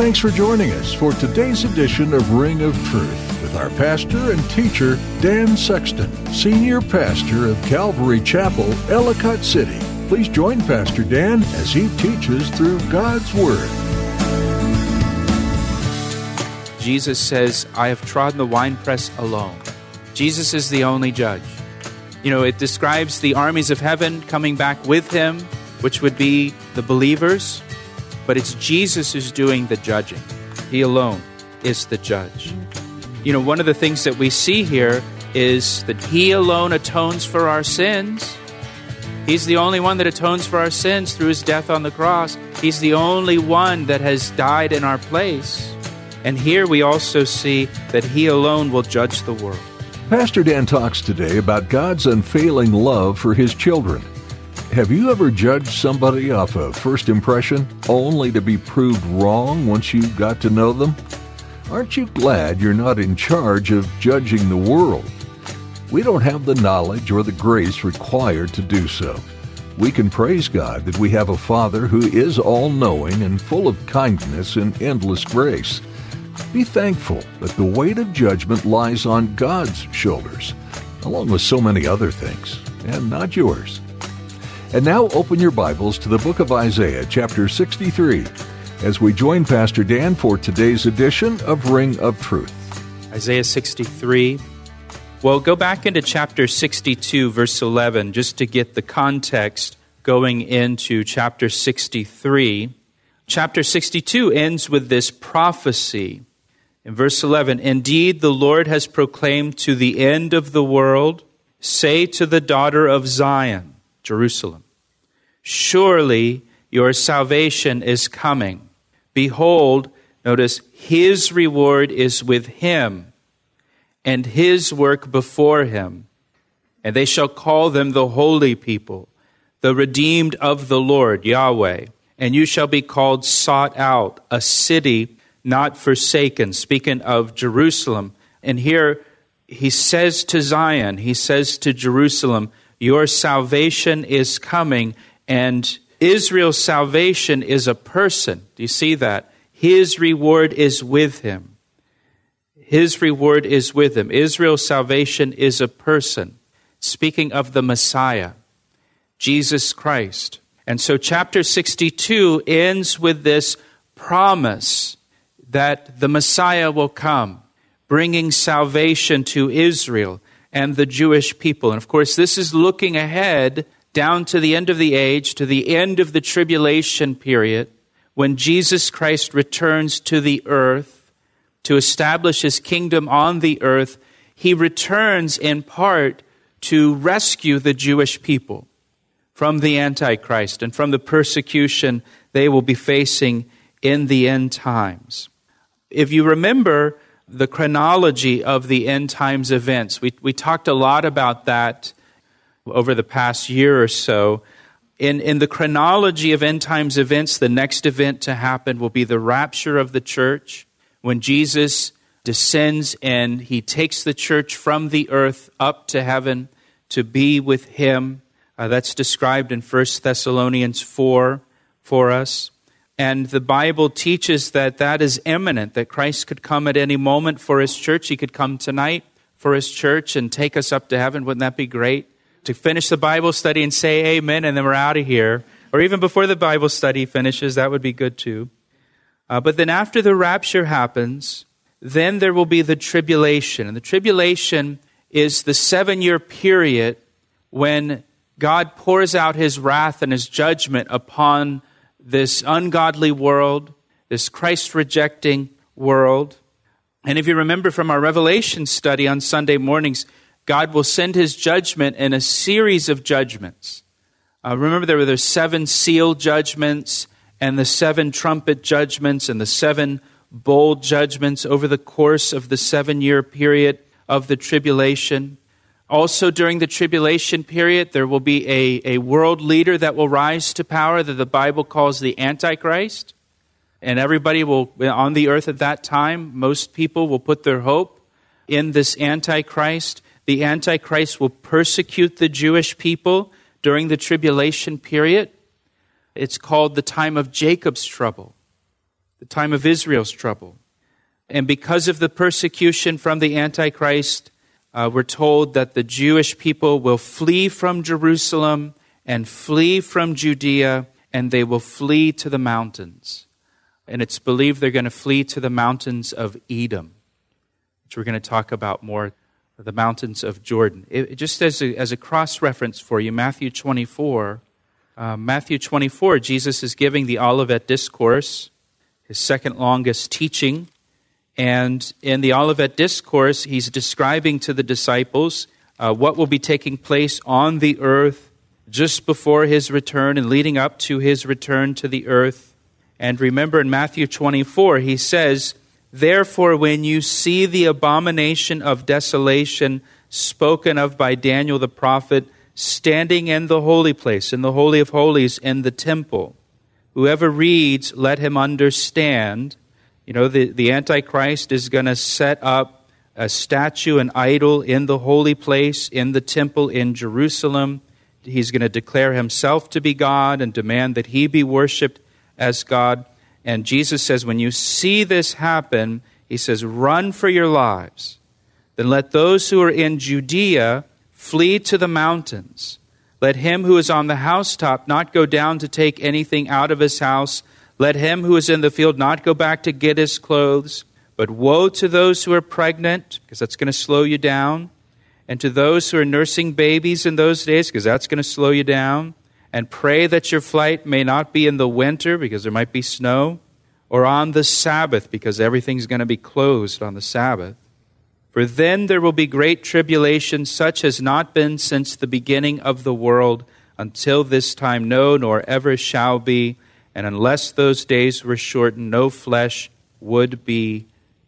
Thanks for joining us for today's edition of Ring of Truth with our pastor and teacher, Dan Sexton, Senior Pastor of Calvary Chapel, Ellicott City. Please join Pastor Dan as he teaches through God's Word. Jesus says, I have trodden the winepress alone. Jesus is the only judge. You know, it describes the armies of heaven coming back with him, which would be the believers, but it's Jesus who's doing the judging. He alone is the judge. You know, one of the things that we see here is that he alone atones for our sins. He's the only one that atones for our sins through his death on the cross. He's the only one that has died in our place. And here we also see that he alone will judge the world. Pastor Dan talks today about God's unfailing love for his children. Have you ever judged somebody off a first impression only to be proved wrong once you got to know them? Aren't you glad you're not in charge of judging the world? We don't have the knowledge or the grace required to do so. We can praise God that we have a Father who is all knowing and full of kindness and endless grace. Be thankful that the weight of judgment lies on God's shoulders, along with so many other things, and not yours. And now open your Bibles to the book of Isaiah, chapter 63, as we join Pastor Dan for today's edition of Ring of Truth. Isaiah 63. Well, go back into chapter 62, verse 11, just to get the context going into chapter 63. Chapter 62 ends with this prophecy. In verse 11, Indeed, the Lord has proclaimed to the end of the world, say to the daughter of Zion, Jerusalem, Surely your salvation is coming. Behold, notice, his reward is with him, and his work before him. And they shall call them the holy people, the redeemed of the Lord, Yahweh. And you shall be called sought out, a city not forsaken. Speaking of Jerusalem. And here he says to Zion, he says to Jerusalem, Your salvation is coming. And Israel's salvation is a person. Do you see that? His reward is with him. His reward is with him. Israel's salvation is a person. Speaking of the Messiah, Jesus Christ. And so chapter 62 ends with this promise that the Messiah will come, bringing salvation to Israel and the Jewish people. And of course, this is looking ahead down to the end of the age, to the end of the tribulation period, when Jesus Christ returns to the earth to establish his kingdom on the earth. He returns in part to rescue the Jewish people from the Antichrist and from the persecution they will be facing in the end times. If you remember the chronology of the end times events, we, we talked a lot about that over the past year or so. In, in the chronology of end times events, the next event to happen will be the rapture of the church when Jesus descends and he takes the church from the earth up to heaven to be with him. Uh, that's described in 1 Thessalonians 4 for us. And the Bible teaches that that is imminent, that Christ could come at any moment for his church. He could come tonight for his church and take us up to heaven. Wouldn't that be great? To finish the Bible study and say amen, and then we're out of here. Or even before the Bible study finishes, that would be good too. Uh, but then after the rapture happens, then there will be the tribulation. And the tribulation is the seven year period when God pours out his wrath and his judgment upon this ungodly world, this Christ rejecting world. And if you remember from our Revelation study on Sunday mornings, God will send his judgment in a series of judgments. Uh, remember, there were the seven seal judgments and the seven trumpet judgments and the seven bowl judgments over the course of the seven year period of the tribulation. Also, during the tribulation period, there will be a, a world leader that will rise to power that the Bible calls the Antichrist. And everybody will, on the earth at that time, most people will put their hope in this Antichrist. The Antichrist will persecute the Jewish people during the tribulation period. It's called the time of Jacob's trouble, the time of Israel's trouble. And because of the persecution from the Antichrist, uh, we're told that the Jewish people will flee from Jerusalem and flee from Judea, and they will flee to the mountains. And it's believed they're going to flee to the mountains of Edom, which we're going to talk about more, the mountains of Jordan. It, just as a, as a cross reference for you, Matthew 24. Uh, Matthew 24, Jesus is giving the Olivet Discourse, his second longest teaching and in the Olivet Discourse, he's describing to the disciples uh, what will be taking place on the earth just before his return and leading up to his return to the earth. And remember in Matthew 24, he says, Therefore, when you see the abomination of desolation spoken of by Daniel the prophet standing in the holy place, in the Holy of Holies, in the temple, whoever reads, let him understand. You know, the, the Antichrist is going to set up a statue, an idol in the holy place, in the temple in Jerusalem. He's going to declare himself to be God and demand that he be worshiped as God. And Jesus says, when you see this happen, he says, run for your lives. Then let those who are in Judea flee to the mountains. Let him who is on the housetop not go down to take anything out of his house let him who is in the field not go back to get his clothes. But woe to those who are pregnant, because that's going to slow you down. And to those who are nursing babies in those days, because that's going to slow you down. And pray that your flight may not be in the winter, because there might be snow, or on the Sabbath, because everything's going to be closed on the Sabbath. For then there will be great tribulation, such as not been since the beginning of the world until this time, no, nor ever shall be and unless those days were shortened, no flesh would be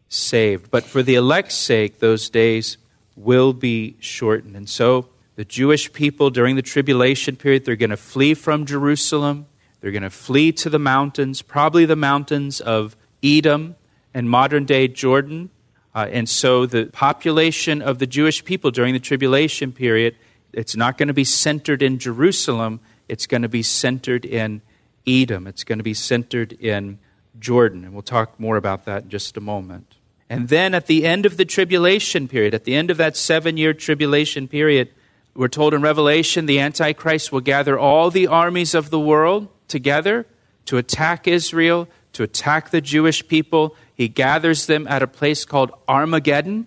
saved. But for the elect's sake, those days will be shortened. And so the Jewish people during the tribulation period, they're going to flee from Jerusalem. They're going to flee to the mountains, probably the mountains of Edom and modern day Jordan. Uh, and so the population of the Jewish people during the tribulation period, it's not going to be centered in Jerusalem, it's going to be centered in Edom. It's going to be centered in Jordan, and we'll talk more about that in just a moment. And then at the end of the tribulation period, at the end of that seven year tribulation period, we're told in Revelation the Antichrist will gather all the armies of the world together to attack Israel, to attack the Jewish people. He gathers them at a place called Armageddon.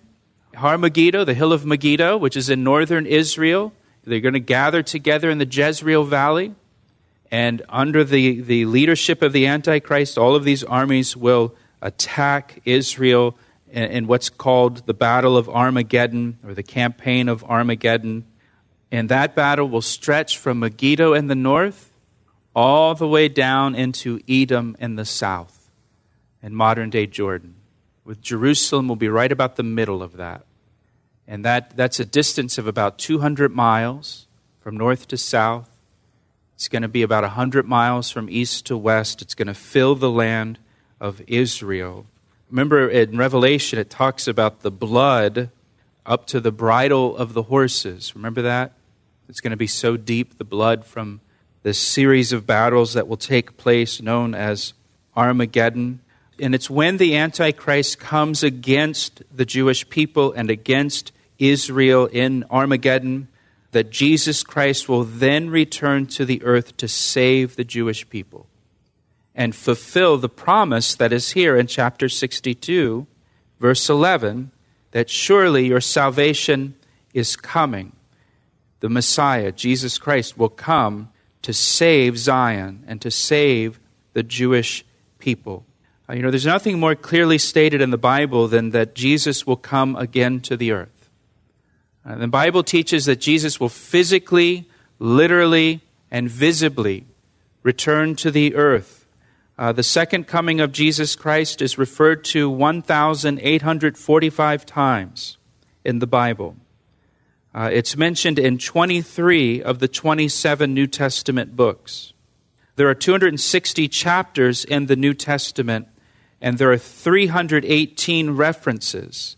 Har the hill of Megiddo, which is in northern Israel. They're going to gather together in the Jezreel Valley. And under the, the leadership of the Antichrist, all of these armies will attack Israel in, in what's called the Battle of Armageddon or the Campaign of Armageddon. And that battle will stretch from Megiddo in the north all the way down into Edom in the south, in modern day Jordan. With Jerusalem will be right about the middle of that. And that, that's a distance of about 200 miles from north to south. It's going to be about 100 miles from east to west. It's going to fill the land of Israel. Remember in Revelation, it talks about the blood up to the bridle of the horses. Remember that? It's going to be so deep, the blood from this series of battles that will take place known as Armageddon. And it's when the Antichrist comes against the Jewish people and against Israel in Armageddon that Jesus Christ will then return to the earth to save the Jewish people and fulfill the promise that is here in chapter 62, verse 11, that surely your salvation is coming. The Messiah, Jesus Christ, will come to save Zion and to save the Jewish people. Uh, you know, there's nothing more clearly stated in the Bible than that Jesus will come again to the earth. Uh, the Bible teaches that Jesus will physically, literally, and visibly return to the earth. Uh, the second coming of Jesus Christ is referred to 1,845 times in the Bible. Uh, it's mentioned in 23 of the 27 New Testament books. There are 260 chapters in the New Testament, and there are 318 references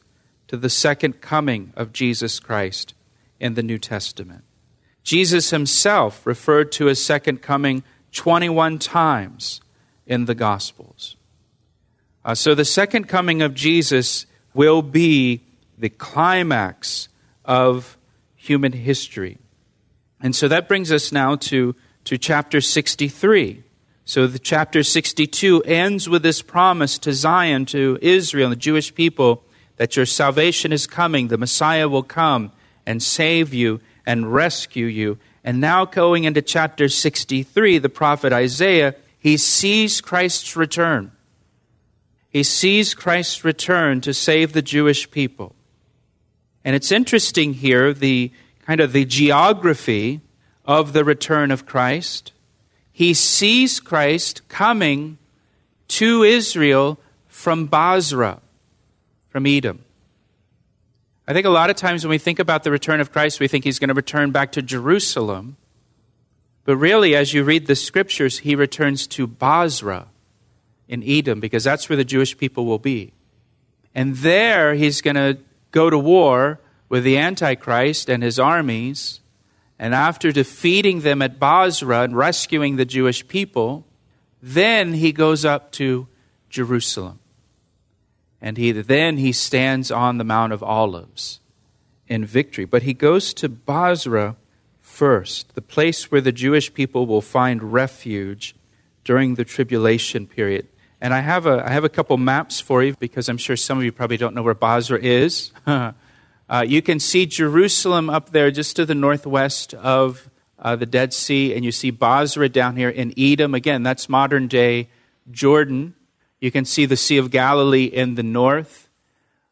to the second coming of Jesus Christ in the New Testament. Jesus himself referred to his second coming 21 times in the Gospels. Uh, so the second coming of Jesus will be the climax of human history. And so that brings us now to, to chapter 63. So the chapter 62 ends with this promise to Zion, to Israel, the Jewish people, that your salvation is coming, the Messiah will come and save you and rescue you. And now going into chapter 63, the prophet Isaiah, he sees Christ's return. He sees Christ's return to save the Jewish people. And it's interesting here, the kind of the geography of the return of Christ. He sees Christ coming to Israel from Bozrah, from Edom. I think a lot of times when we think about the return of Christ, we think he's going to return back to Jerusalem. But really, as you read the scriptures, he returns to Bozrah in Edom because that's where the Jewish people will be. And there he's going to go to war with the Antichrist and his armies. And after defeating them at Bozrah and rescuing the Jewish people, then he goes up to Jerusalem. And he, then he stands on the Mount of Olives in victory. But he goes to Bozrah first, the place where the Jewish people will find refuge during the tribulation period. And I have a, I have a couple maps for you because I'm sure some of you probably don't know where Bozrah is. uh, you can see Jerusalem up there just to the northwest of uh, the Dead Sea, and you see Bozrah down here in Edom. Again, that's modern day Jordan. You can see the Sea of Galilee in the north.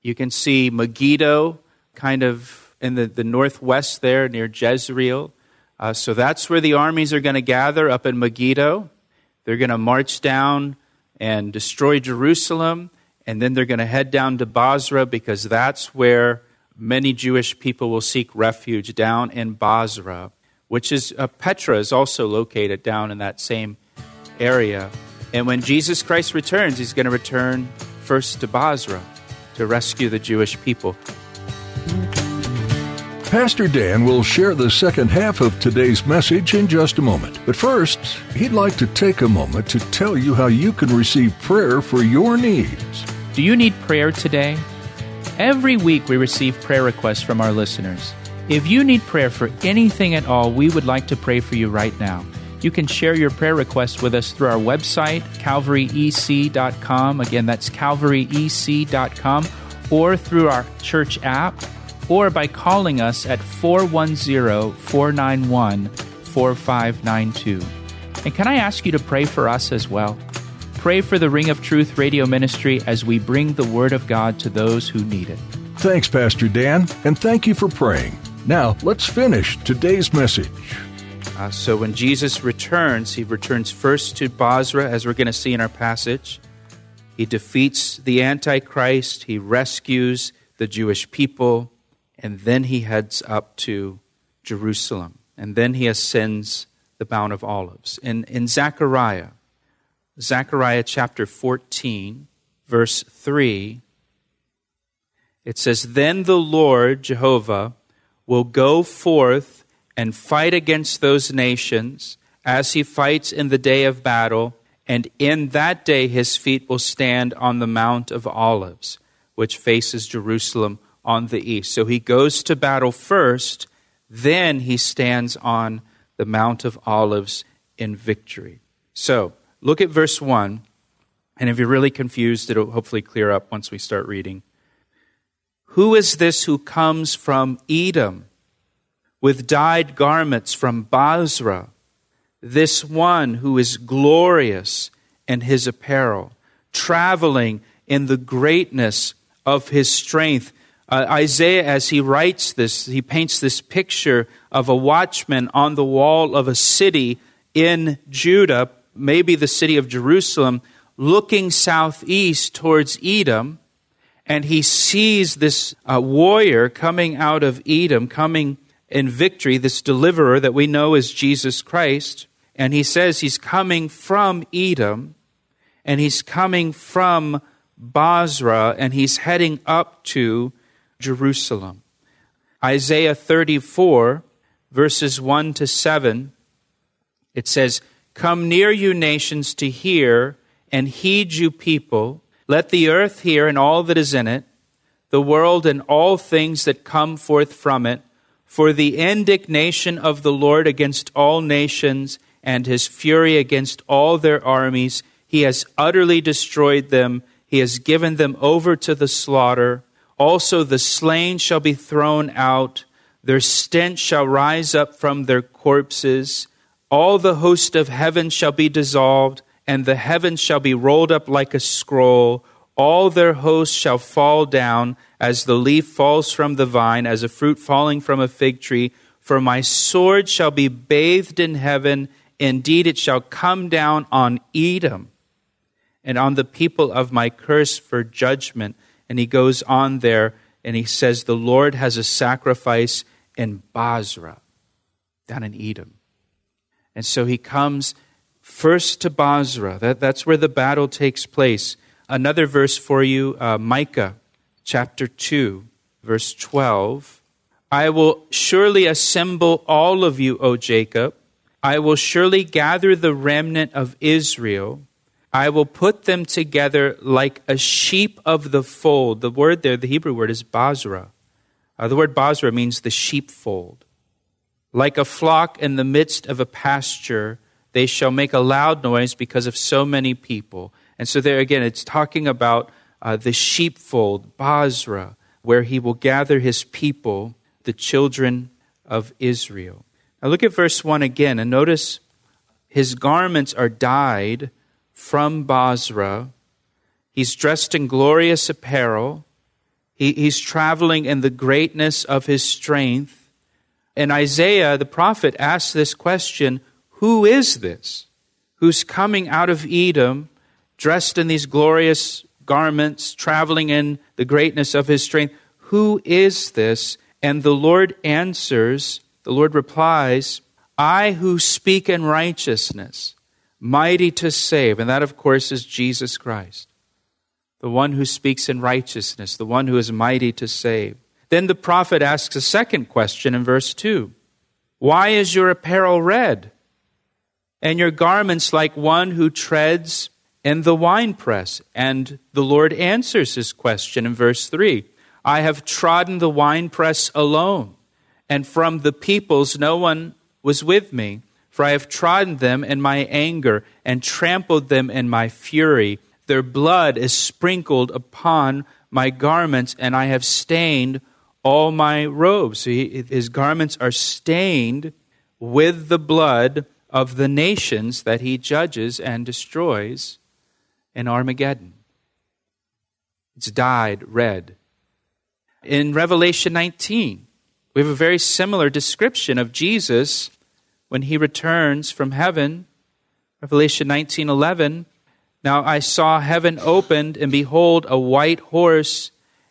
You can see Megiddo kind of in the, the northwest there near Jezreel. Uh, so that's where the armies are going to gather up in Megiddo. They're going to march down and destroy Jerusalem, and then they're going to head down to Bozrah because that's where many Jewish people will seek refuge down in Bozrah, which is uh, Petra is also located down in that same area. And when Jesus Christ returns, he's going to return first to Bozrah to rescue the Jewish people. Pastor Dan will share the second half of today's message in just a moment. But first, he'd like to take a moment to tell you how you can receive prayer for your needs. Do you need prayer today? Every week we receive prayer requests from our listeners. If you need prayer for anything at all, we would like to pray for you right now. You can share your prayer requests with us through our website, calvaryec.com. Again, that's calvaryec.com, or through our church app, or by calling us at 410 491 4592. And can I ask you to pray for us as well? Pray for the Ring of Truth radio ministry as we bring the Word of God to those who need it. Thanks, Pastor Dan, and thank you for praying. Now, let's finish today's message. Uh, so when Jesus returns, he returns first to Bozrah, as we're going to see in our passage. He defeats the Antichrist, he rescues the Jewish people, and then he heads up to Jerusalem. And then he ascends the Mount of Olives. In, in Zechariah, Zechariah chapter 14, verse 3, it says, Then the Lord, Jehovah, will go forth and fight against those nations as he fights in the day of battle, and in that day his feet will stand on the Mount of Olives, which faces Jerusalem on the east. So he goes to battle first, then he stands on the Mount of Olives in victory. So look at verse 1, and if you're really confused, it'll hopefully clear up once we start reading. Who is this who comes from Edom? with dyed garments from Bozrah, this one who is glorious in his apparel, traveling in the greatness of his strength. Uh, Isaiah, as he writes this, he paints this picture of a watchman on the wall of a city in Judah, maybe the city of Jerusalem, looking southeast towards Edom, and he sees this uh, warrior coming out of Edom, coming in victory, this deliverer that we know as Jesus Christ. And he says he's coming from Edom, and he's coming from Bozrah, and he's heading up to Jerusalem. Isaiah 34, verses 1 to 7, it says, Come near, you nations, to hear, and heed, you people. Let the earth hear and all that is in it, the world and all things that come forth from it. For the indignation of the Lord against all nations, and his fury against all their armies, he has utterly destroyed them. He has given them over to the slaughter. Also, the slain shall be thrown out. Their stench shall rise up from their corpses. All the host of heaven shall be dissolved, and the heavens shall be rolled up like a scroll. All their hosts shall fall down as the leaf falls from the vine, as a fruit falling from a fig tree. For my sword shall be bathed in heaven. Indeed, it shall come down on Edom and on the people of my curse for judgment. And he goes on there and he says, The Lord has a sacrifice in Bozrah, down in Edom. And so he comes first to Bozrah. That, that's where the battle takes place. Another verse for you, uh, Micah chapter 2, verse 12. I will surely assemble all of you, O Jacob. I will surely gather the remnant of Israel. I will put them together like a sheep of the fold. The word there, the Hebrew word is basra. Uh, the word basra means the sheepfold. Like a flock in the midst of a pasture, they shall make a loud noise because of so many people. And so, there again, it's talking about uh, the sheepfold, Bozrah, where he will gather his people, the children of Israel. Now, look at verse 1 again, and notice his garments are dyed from Bozrah. He's dressed in glorious apparel. He, he's traveling in the greatness of his strength. And Isaiah, the prophet, asks this question Who is this who's coming out of Edom, dressed in these glorious garments, traveling in the greatness of his strength? Who is this? And the Lord answers, the Lord replies, I who speak in righteousness mighty to save. And that, of course, is Jesus Christ, the one who speaks in righteousness, the one who is mighty to save. Then the prophet asks a second question in verse 2 Why is your apparel red, and your garments like one who treads in the winepress? And the Lord answers his question in verse 3 I have trodden the winepress alone, and from the peoples no one was with me. For I have trodden them in my anger and trampled them in my fury. Their blood is sprinkled upon my garments, and I have stained all my robes. So he, his garments are stained with the blood of the nations that he judges and destroys in Armageddon. It's dyed red. In Revelation 19, we have a very similar description of Jesus when he returns from heaven. Revelation 19:11 Now I saw heaven opened and behold a white horse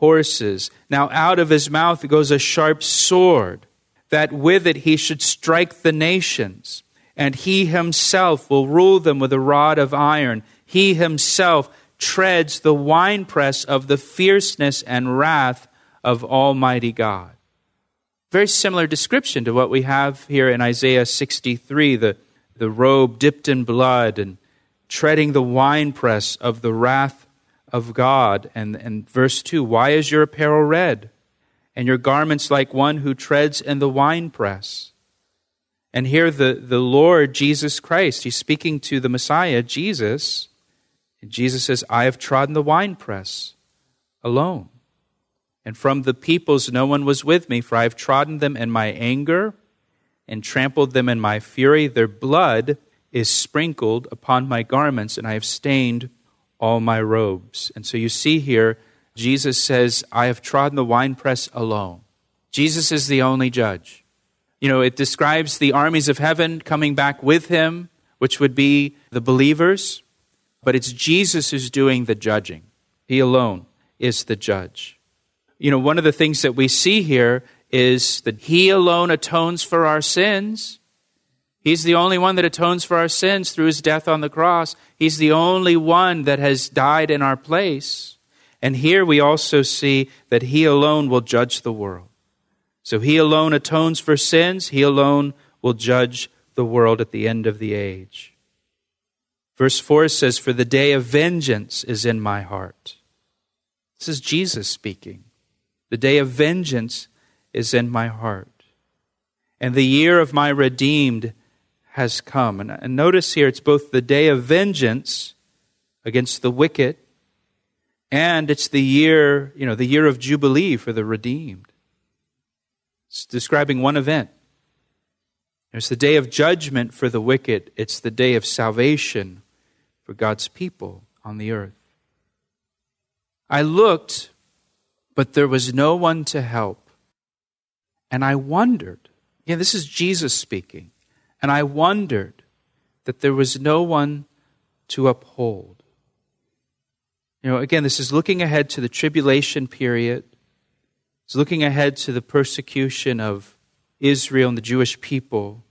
horses. Now out of his mouth goes a sharp sword, that with it he should strike the nations, and he himself will rule them with a rod of iron. He himself treads the winepress of the fierceness and wrath of Almighty God. Very similar description to what we have here in Isaiah 63 the, the robe dipped in blood and treading the winepress of the wrath of God. And, and verse 2 Why is your apparel red, and your garments like one who treads in the winepress? And here the, the Lord Jesus Christ, he's speaking to the Messiah, Jesus. And Jesus says, I have trodden the winepress alone. And from the peoples no one was with me, for I have trodden them in my anger and trampled them in my fury. Their blood is sprinkled upon my garments, and I have stained all my robes. And so you see here, Jesus says, I have trodden the winepress alone. Jesus is the only judge. You know, it describes the armies of heaven coming back with him, which would be the believers, but it's Jesus who's doing the judging. He alone is the judge. You know, one of the things that we see here is that he alone atones for our sins. He's the only one that atones for our sins through his death on the cross. He's the only one that has died in our place. And here we also see that he alone will judge the world. So he alone atones for sins. He alone will judge the world at the end of the age. Verse 4 says, For the day of vengeance is in my heart. This is Jesus speaking. The day of vengeance is in my heart. And the year of my redeemed has come. And, and notice here, it's both the day of vengeance against the wicked, and it's the year, you know, the year of Jubilee for the redeemed. It's describing one event. It's the day of judgment for the wicked, it's the day of salvation for God's people on the earth. I looked, but there was no one to help. And I wondered. Again, this is Jesus speaking. And I wondered that there was no one to uphold. You know, again, this is looking ahead to the tribulation period. It's looking ahead to the persecution of Israel and the Jewish people.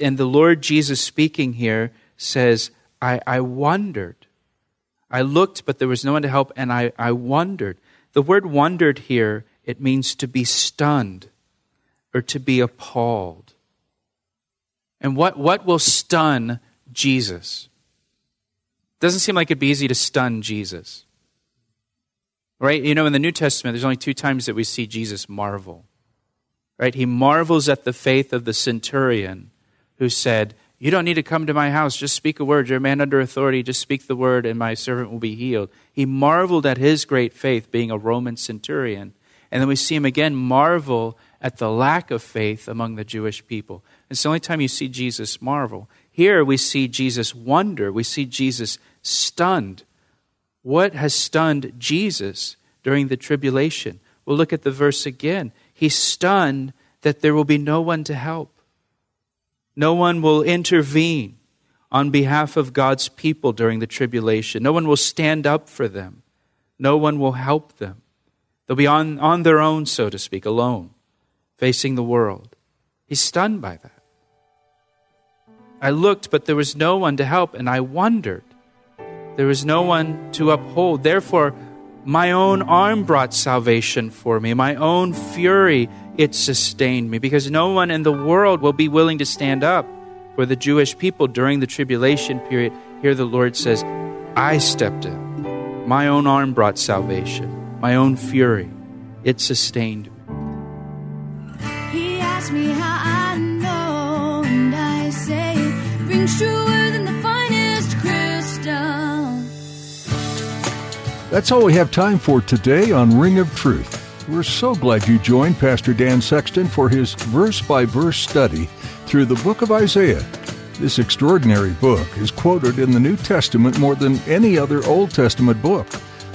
And the Lord Jesus speaking here says, I, I wondered. I looked, but there was no one to help, and I, I wondered. The word wondered here, it means to be stunned or to be appalled. And what, what will stun Jesus? Doesn't seem like it'd be easy to stun Jesus. Right? You know, in the New Testament, there's only two times that we see Jesus marvel. Right? He marvels at the faith of the centurion who said, You don't need to come to my house. Just speak a word. You're a man under authority. Just speak the word, and my servant will be healed. He marveled at his great faith, being a Roman centurion. And then we see him again marvel at the lack of faith among the Jewish people. It's the only time you see Jesus marvel. Here we see Jesus wonder. We see Jesus stunned. What has stunned Jesus during the tribulation? We'll look at the verse again. He's stunned that there will be no one to help. No one will intervene on behalf of God's people during the tribulation. No one will stand up for them. No one will help them. They'll be on, on their own, so to speak, alone, facing the world. He's stunned by that. I looked, but there was no one to help, and I wondered. There was no one to uphold. Therefore, my own arm brought salvation for me. My own fury, it sustained me. Because no one in the world will be willing to stand up for the Jewish people during the tribulation period. Here the Lord says, I stepped in. My own arm brought salvation. My own fury, it sustained me. Asked me how I know, and I say it rings truer than the finest crystal. That's all we have time for today on Ring of Truth. We're so glad you joined Pastor Dan Sexton for his verse by verse study through the book of Isaiah. This extraordinary book is quoted in the New Testament more than any other Old Testament book.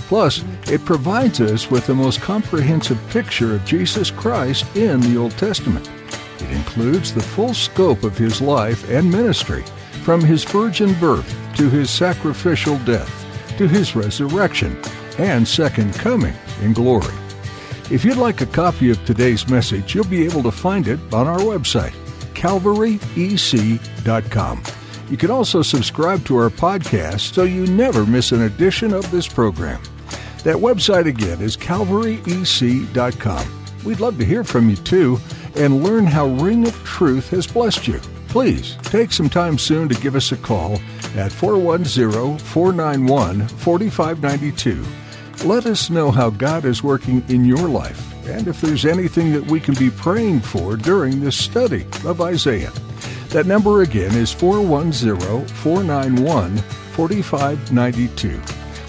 Plus, it provides us with the most comprehensive picture of Jesus Christ in the Old Testament. It includes the full scope of his life and ministry, from his virgin birth to his sacrificial death to his resurrection and second coming in glory. If you'd like a copy of today's message, you'll be able to find it on our website, calvaryec.com. You can also subscribe to our podcast so you never miss an edition of this program. That website again is calvaryec.com. We'd love to hear from you too and learn how Ring of Truth has blessed you. Please take some time soon to give us a call at 410 491 4592. Let us know how God is working in your life and if there's anything that we can be praying for during this study of Isaiah. That number again is 410 491 4592.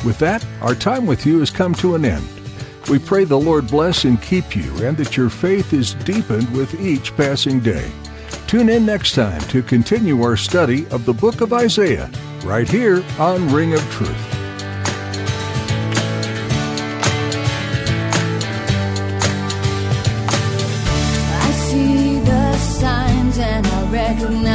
With that, our time with you has come to an end. We pray the Lord bless and keep you and that your faith is deepened with each passing day. Tune in next time to continue our study of the book of Isaiah right here on Ring of Truth. I see the signs and I recognize